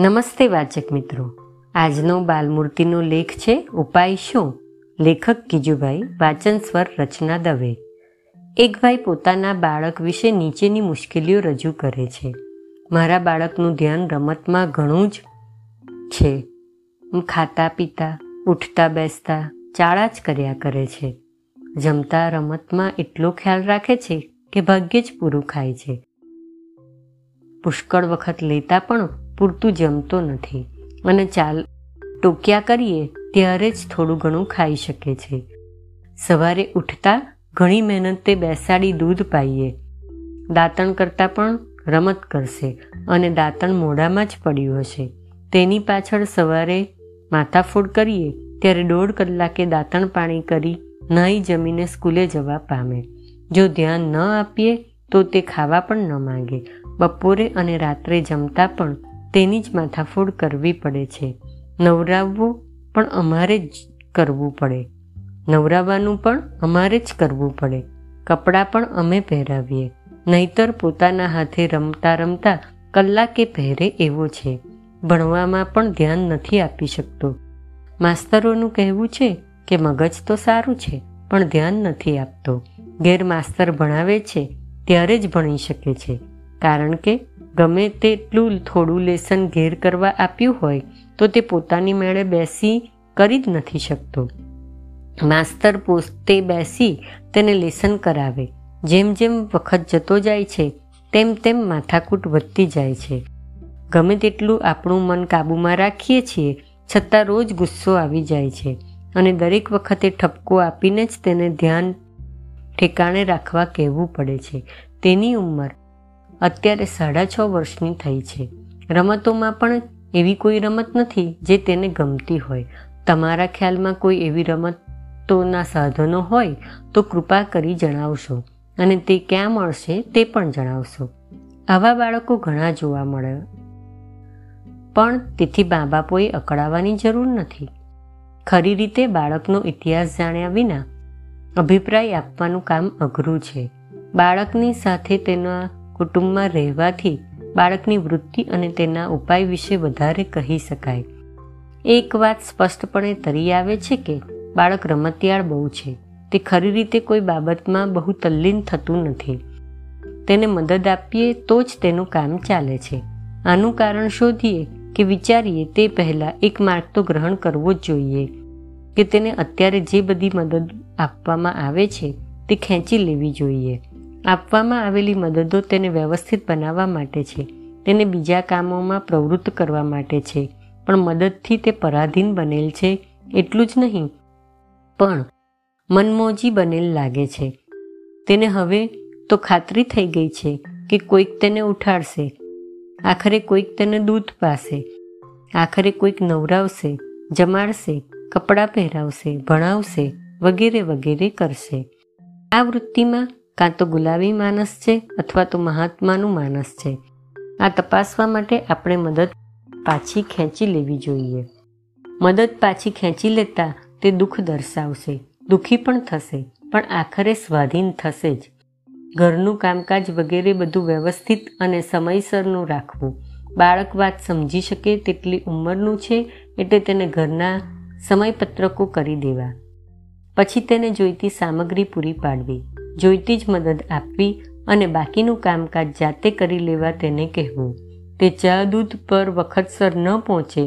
નમસ્તે વાચક મિત્રો. આજનો બાલમૂર્તિનો લેખ છે ઉપાય શું? લેખક કીજુભાઈ વાચન સ્વર રચના દવે. એક ભાઈ પોતાના બાળક વિશે નીચેની મુશ્કેલીઓ રજૂ કરે છે. મારા બાળકનું ધ્યાન રમતમાં ઘણું જ છે. ખાતા પીતા, ઉઠતા બેસતા, ચાળા જ કર્યા કરે છે. જમતા રમતમાં એટલો ખ્યાલ રાખે છે કે ભાગ્યે જ પૂરું ખાય છે. પુષ્કળ વખત લેતા પણ પૂરતું જમતો નથી. અને ચાલ, ટોક્યા કરીએ ત્યારે જ થોડું ઘણું ખાઈ શકે છે. સવારે ઉઠતા ઘણી મહેનતે બેસાડી દૂધ પાઈએ. દાંતણ કરતાં પણ રમત કરશે અને દાંતણ મોઢામાં જ પડ્યું હશે. તેની પાછળ સવારે માથાફોડ કરીએ ત્યારે દોઢ કલાકે દાંતણ પાણી કરી નાહી જમીને સ્કૂલે જવા પામે. જો ધ્યાન ન આપીએ તો તે ખાવા પણ ન માંગે. બપોરે અને રાત્રે જમતા પણ તેની જ માથાફોડ કરવી પડે છે. નવરાવવું પણ અમારે જ કરવું પડે. નવરાવવાનું પણ અમારે જ કરવું પડે. કપડાં પણ અમે પહેરાવીએ. નહીતર પોતાના હાથે રમતા રમતા કલાકે પહેરે એવો છે. ભણવામાં પણ ધ્યાન નથી આપી શકતો. માસ્તરોનું કહેવું છે કે મગજ તો સારું છે, પણ ધ્યાન નથી આપતો. ગેરમાસ્તર ભણાવે છે, ત્યારે જ ભણી શકે છે. કારણ કે ગમે તેટલું થોડું લેસન ઘેર કરવા આપ્યું હોય, તો તે પોતાની મેળે બેસી કરી જ નથી શકતો. માસ્તર પોતે બેસી તેને લેસન કરાવે. જેમ જેમ વખત જતો જાય છે, તેમ તેમ માથાકૂટ વધતી જાય છે. ગમે તેટલું આપણું મન કાબૂમાં રાખીએ છીએ, છતાં રોજ ગુસ્સો આવી જાય છે અને દરેક વખતે ઠપકો આપીને જ તેને ધ્યાન ઠેકાણે રાખવા કહેવું પડે છે. તેની ઉંમર અત્યારે સાડા છ વર્ષની થઈ છે. રમતોમાં પણ એવી કોઈ રમત નથી જે તેને ગમતી હોય. તમારા ખ્યાલમાં કોઈ એવી રમતોના સાધનો હોય તો કૃપા કરી જણાવશો અને તે ક્યાં મળશે તે પણ જણાવશો. આવા બાળકો ઘણા જોવા મળે. પણ તેથી મા બાપોએ અકળાવવાની જરૂર નથી. ખરી રીતે બાળકનો ઇતિહાસ જાણ્યા વિના અભિપ્રાય આપવાનું કામ અઘરું છે. બાળકની સાથે તેના કુટુંબમાં રહેવાથી બાળકની વૃત્તિ અને તેના ઉપાય વિશે વધારે કહી શકાય. એક વાત સ્પષ્ટપણે તરી આવે છે કે બાળક રમતિયાળ બહુ છે. તે ખરી રીતે કોઈ બાબતમાં બહુ તલ્લીન થતું નથી. તેને મદદ આપીએ તો જ તેનું કામ ચાલે છે. આનું કારણ શોધીએ કે વિચારીએ તે પહેલાં એક માર્ગ તો ગ્રહણ કરવો જ જોઈએ. કે તેને અત્યારે જે બધી મદદ આપવામાં આવે છે તે ખેંચી લેવી જોઈએ. આપવામાં આવેલી મદદો તેને વ્યવસ્થિત બનાવવા માટે છે. તેને બીજા કામોમાં પ્રવૃત્ત કરવા માટે છે. પણ મદદથી તે પરાધીન બનેલ છે એટલું જ નહીં, પણ મનમોજી બનેલ લાગે છે. તેને હવે તો ખાતરી થઈ ગઈ છે કે કોઈક તેને ઉઠાડશે, આખરે કોઈક તેને દૂધ પાશે, આખરે કોઈક નવરાવશે, જમાડશે, કપડાં પહેરાવશે, ભણાવશે વગેરે વગેરે કરશે. આ વૃત્તિમાં કાં તો ગુલાબી માનસ છે અથવા તો મહાત્માનું માનસ છે. આ તપાસવા માટે આપણે મદદ પાછી ખેંચી લેવી જોઈએ. મદદ પાછી ખેંચી લેતા તે દુઃખ દર્શાવશે, દુઃખી પણ થશે, પણ આખરે સ્વાધીન થશે જ. ઘરનું કામકાજ વગેરે બધું વ્યવસ્થિત અને સમયસરનું રાખવું. બાળક વાત સમજી શકે તેટલી ઉંમરનું છે એટલે તેને ઘરના સમયપત્રકો કરી દેવા. પછી તેને જોઈતી સામગ્રી પૂરી પાડવી. જોઈતી જ મદદ આપવી અને બાકીનું કામકાજ જાતે કરી લેવા તેને કહેવું. તે ચા દૂધ પર વખતસર ન પહોંચે,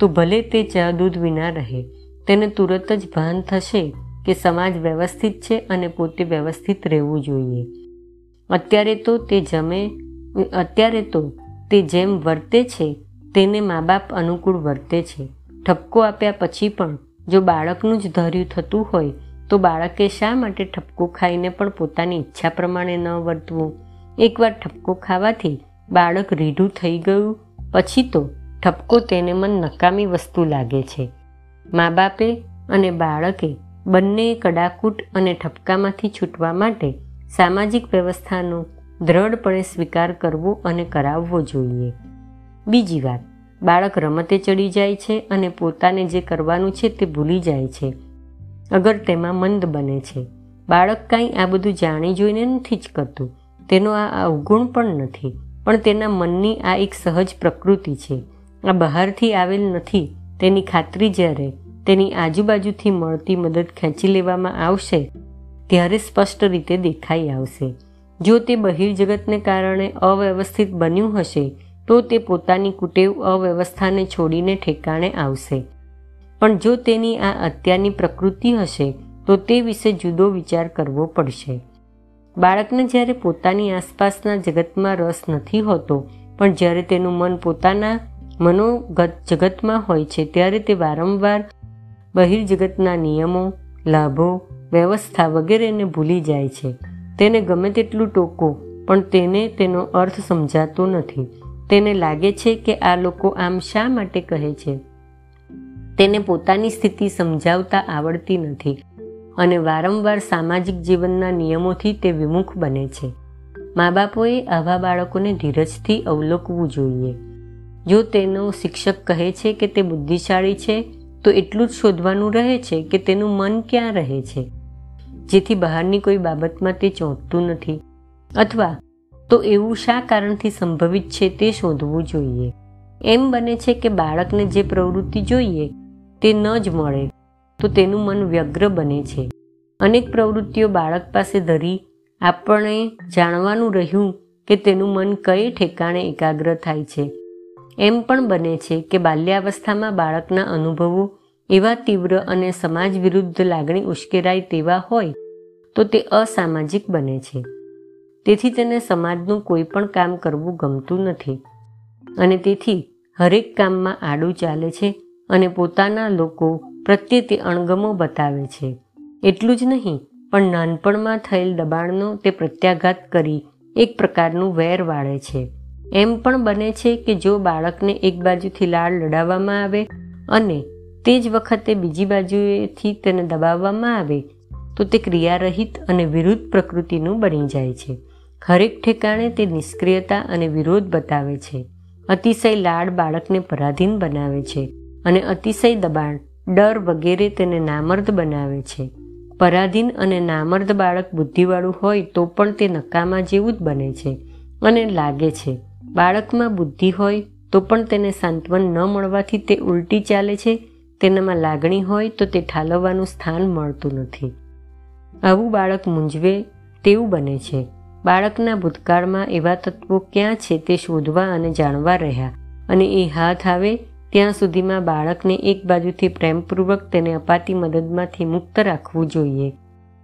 તો ભલે તે ચા દૂધ વિના રહે. તેને તુરત જ ભાન થશે કે સમાજ વ્યવસ્થિત છે અને પોતે વ્યવસ્થિત રહેવું જોઈએ. અત્યારે તો તે જમે, અત્યારે તો તે જેમ વર્તે છે, તેને મા બાપ અનુકૂળ વર્તે છે. ઠપકો આપ્યા પછી પણ જો બાળકનું જ ધર્યું થતું હોય તો બાળકે શા માટે ઠપકો ખાઈને પણ પોતાની ઈચ્છા પ્રમાણે ન વર્તવું? એકવાર ઠપકો ખાવાથી બાળક રીઢું થઈ ગયું, પછી તો ઠપકો તેને મન નકામી વસ્તુ લાગે છે. મા બાપે અને બાળકે બંને કડાકૂટ અને ઠપકામાંથી છૂટવા માટે સામાજિક વ્યવસ્થાનો દ્રઢપણે સ્વીકાર કરવો અને કરાવવો જોઈએ. બીજી વાત, બાળક રમતે ચડી જાય છે અને પોતાને જે કરવાનું છે તે ભૂલી જાય છે. અગર તેમાં મંદ બને છે. બાળક કાંઈ આ બધું જાણી જોઈને નથી જ કરતું. તેનો આ અવગુણ પણ નથી. પણ તેના મનની આ એક સહજ પ્રકૃતિ છે. આ બહારથી આવેલ નથી. તેની ખાતરી જ્યારે તેની આજુબાજુથી મળતી મદદ ખેંચી લેવામાં આવશે, ત્યારે સ્પષ્ટ રીતે દેખાઈ આવશે. જો તે બહિર્જગતને કારણે અવ્યવસ્થિત બન્યું હશે, તો તે પોતાની કુટેવ અવ્યવસ્થાને છોડીને ઠેકાણે આવશે. પણ જો તેની આ અત્યારની પ્રકૃતિ હશે, તો તે વિશે જુદો વિચાર કરવો પડશે. બાળકને જ્યારે પોતાની આસપાસના જગતમાં રસ નથી હોતો, પણ જ્યારે તેનું મન પોતાના મનોગત જગતમાં હોય છે, ત્યારે તે વારંવાર બહિર્જગતના નિયમો, લાભો, વ્યવસ્થા વગેરેને ભૂલી જાય છે. તેને ગમે તેટલું ટોકો, પણ તેને તેનો અર્થ સમજાતો નથી. તેને લાગે છે કે આ લોકો આમ શા માટે કહે છે? તેને પોતાની સ્થિતિ સમજાવતા આવડતી નથી અને વારંવાર સામાજિક જીવનના નિયમોથી તે વિમુખ બને છે. મા બાપોએ આવા બાળકોને ધીરજથી અવલોકવું જોઈએ. જો તેનો શિક્ષક કહે છે કે તે બુદ્ધિશાળી છે, તો એટલું જ શોધવાનું રહે છે કે તેનું મન ક્યાં રહે છે. જેથી બહારની કોઈ બાબતમાં તે ચોંટતું નથી. અથવા તો એવું શા કારણથી સંભવિત છે તે શોધવું જોઈએ. એમ બને છે કે બાળકને જે પ્રવૃત્તિ જોઈએ તે ન જ મળે, તો તેનું મન વ્યગ્ર બને છે. અનેક પ્રવૃત્તિઓ બાળક પાસે ધરી આપણે જાણવાનું રહ્યું કે તેનું મન કઈ ઠેકાણે એકાગ્ર થાય છે. એમ પણ બને છે કે બાલ્યાવસ્થામાં બાળકના અનુભવો એવા તીવ્ર અને સમાજ વિરુદ્ધ લાગણી ઉશ્કેરાય તેવા હોય, તો તે અસામાજિક બને છે. તેથી તેને સમાજનું કોઈ પણ કામ કરવું ગમતું નથી. અને તેથી હરેક કામમાં આડું ચાલે છે અને પોતાના લોકો પ્રત્યે તે અણગમો બતાવે છે. એટલું જ નહીં, પણ નાનપણમાં થયેલ દબાણનો તે પ્રત્યાઘાત કરી એક પ્રકારનું વેર વાળે છે. એમ પણ બને છે કે જો બાળકને એક બાજુથી લાળ લડાવવામાં આવે અને તે જ વખતે બીજી બાજુએથી તેને દબાવવામાં આવે, તો તે ક્રિયારહિત અને વિરુદ્ધ પ્રકૃતિનું બની જાય છે. હરેક ઠેકાણે તે નિષ્ક્રિયતા અને વિરોધ બતાવે છે. અતિશય લાડ બાળકને પરાધીન બનાવે છે. અને અતિશય દબાણ, ડર વગેરે તેને નામર્દ બનાવે છે. પરાધીન અને નામર્દ બાળક બુદ્ધિવાળું હોય તો પણ તે નકામા જેવું જ બને છે અને લાગે છે. બાળકમાં બુદ્ધિ હોય તો પણ તેને સાંત્વન ન મળવાથી તે ઉલટી ચાલે છે. તેનામાં લાગણી હોય તો તે ઠાલવવાનું સ્થાન મળતું નથી. આવું બાળક મૂંઝવે તેવું બને છે. બાળકના ભૂતકાળમાં એવા તત્વો ક્યાં છે તે શોધવા અને જાણવા રહ્યા અને એ હાથ આવે ત્યાં સુધીમાં બાળકને એક બાજુથી પ્રેમપૂર્વક તેને અપાતી મદદમાંથી મુક્ત રાખવું જોઈએ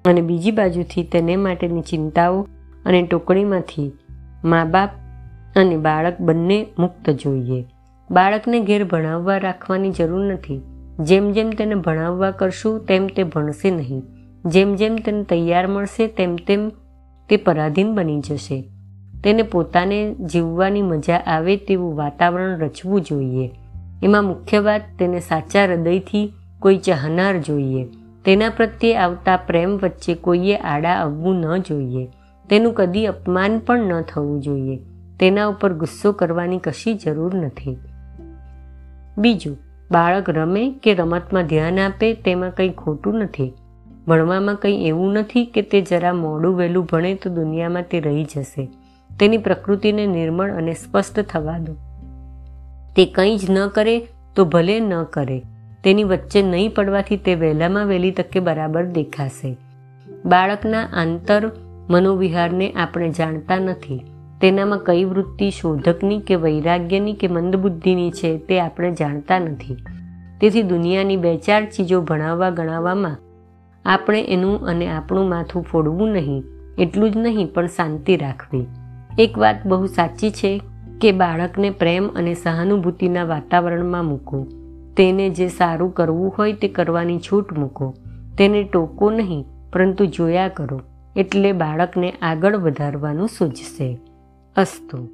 અને બીજી બાજુથી તેને માટેની ચિંતાઓ અને ટોકણીમાંથી મા બાપ અને બાળક બંને મુક્ત જોઈએ. બાળકને ઘેર ભણાવવા રાખવાની જરૂર નથી. જેમ જેમ તેને ભણાવવા કરશું, તેમ તે ભણશે નહીં. જેમ જેમ તેને તૈયાર મળશે, તેમ તેમ તે પરાધીન બની જશે. તેને પોતાને જીવવાની મજા આવે તેવું વાતાવરણ રચવું જોઈએ. એમાં મુખ્ય વાત તેને સાચા હૃદયથી કોઈ ચાહનાર જોઈએ. તેના પ્રત્યે આવતા પ્રેમ વચ્ચે કોઈએ આડા આવવું ન જોઈએ. તેનું કદી અપમાન પણ ન થવું જોઈએ. તેના ઉપર ગુસ્સો કરવાની કશી જરૂર નથી. બીજું, બાળક રમે કે રમતમાં ધ્યાન આપે તેમાં કંઈ ખોટું નથી. ભણવામાં કંઈ એવું નથી કે તે જરા મોડું વહેલું ભણે તો દુનિયામાં તે રહી જશે. તેની પ્રકૃતિને નિર્મળ અને સ્પષ્ટ થવા દો. તે કંઈ જ ન કરે તો ભલે ન કરે. તેની વચ્ચે નહીં પડવાથી તે વહેલામાં વહેલી તકે બરાબર દેખાશે. બાળકના આંતર મનોવિહારને આપણે જાણતા નથી. તેનામાં કઈ વૃત્તિ શોધકની કે વૈરાગ્યની કે મંદબુદ્ધિની છે તે આપણે જાણતા નથી. તેથી દુનિયાની બે ચાર ચીજો ભણાવવા ગણાવવામાં આપણે એનું અને આપણું માથું ફોડવું નહીં. એટલું જ નહીં, પણ શાંતિ રાખવી. એક વાત બહુ સાચી છે કે બાળકને પ્રેમ અને સહાનુભૂતિના વાતાવરણમાં મૂકો. તેને જે સારું કરવું હોય તે કરવાની છૂટ મૂકો. તેને ટોકો નહીં, પરંતુ જોયા કરો. એટલે બાળકને આગળ વધારવાનું સૂચશે અસ્તુ.